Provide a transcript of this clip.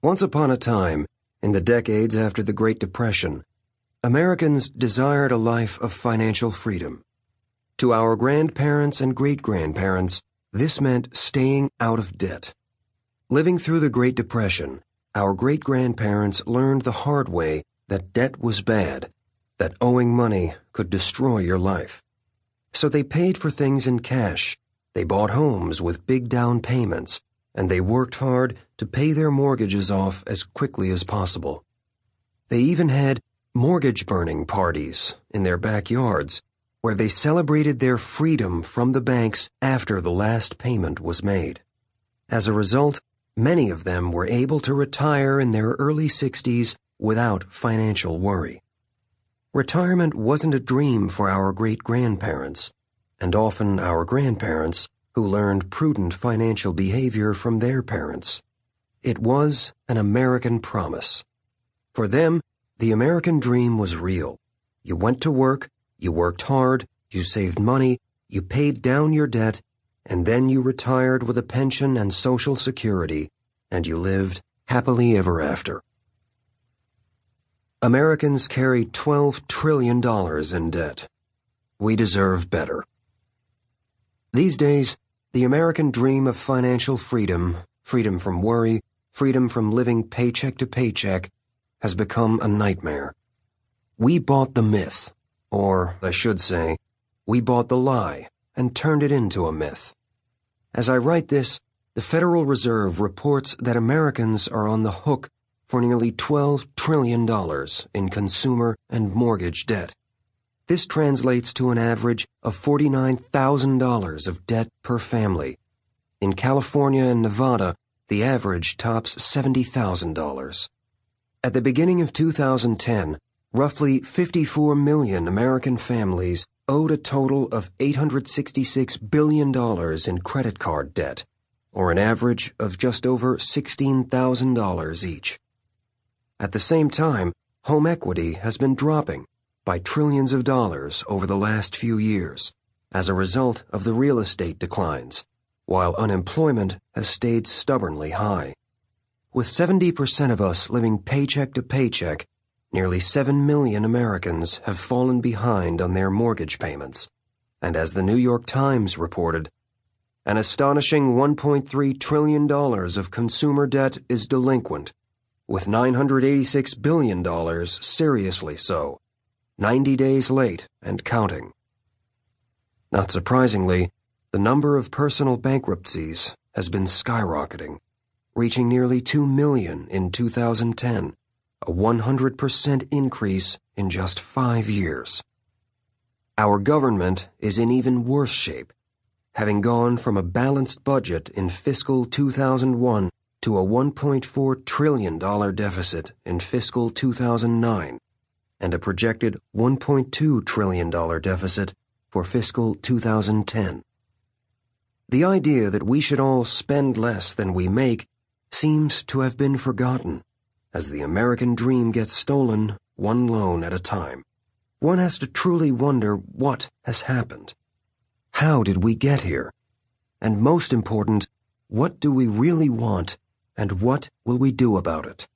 Once upon a time, in the decades after the Great Depression, Americans desired a life of financial freedom. To our grandparents and great grandparents, this meant staying out of debt. Living through the Great Depression, our great grandparents learned the hard way that debt was bad, that owing money could destroy your life. So they paid for things in cash, they bought homes with big down payments, and they worked hard to pay their mortgages off as quickly as possible. They even had mortgage burning parties in their backyards where they celebrated their freedom from the banks after the last payment was made. As a result, many of them were able to retire in their early 60s without financial worry. Retirement wasn't a dream for our great grandparents, and often our grandparents who learned prudent financial behavior from their parents. It was an American promise. For them, the American dream was real. You went to work, you worked hard, you saved money, you paid down your debt, and then you retired with a pension and social security, and you lived happily ever after. Americans carry $12 trillion in debt. We deserve better. These days, the American dream of financial freedom, freedom from worry, freedom from living paycheck to paycheck, has become a nightmare. We bought the myth or, I should say, we bought the lie and turned it into a myth. As I write this, the Federal Reserve reports that Americans are on the hook for nearly $12 trillion in consumer and mortgage debt. This translates to an average of $49,000 of debt per family. In California and Nevada, the average tops $70,000. At the beginning of 2010, Roughly 54 million American families owed a total of $866 billion in credit card debt, or an average of just over $16,000 each. At the same time, home equity has been dropping by trillions of dollars over the last few years as a result of the real estate declines, while unemployment has stayed stubbornly high. With 70% of us living paycheck to paycheck, nearly 7 million Americans have fallen behind on their mortgage payments. And as the New York Times reported, an astonishing $1.3 trillion of consumer debt is delinquent, with $986 billion seriously so, 90 days late and counting. Not surprisingly, the number of personal bankruptcies has been skyrocketing, reaching nearly 2 million in 2010 a 100% increase in just five years. Our government is in even worse shape, having gone from a balanced budget in fiscal 2001 to a $1.4 trillion deficit in fiscal 2009 and a projected $1.2 trillion deficit for fiscal 2010. The idea that we should all spend less than we make seems to have been forgotten as the American dream gets stolen one loan at a time. One has to truly wonder what has happened. How did we get here? And most important, what do we really want and what will we do about it?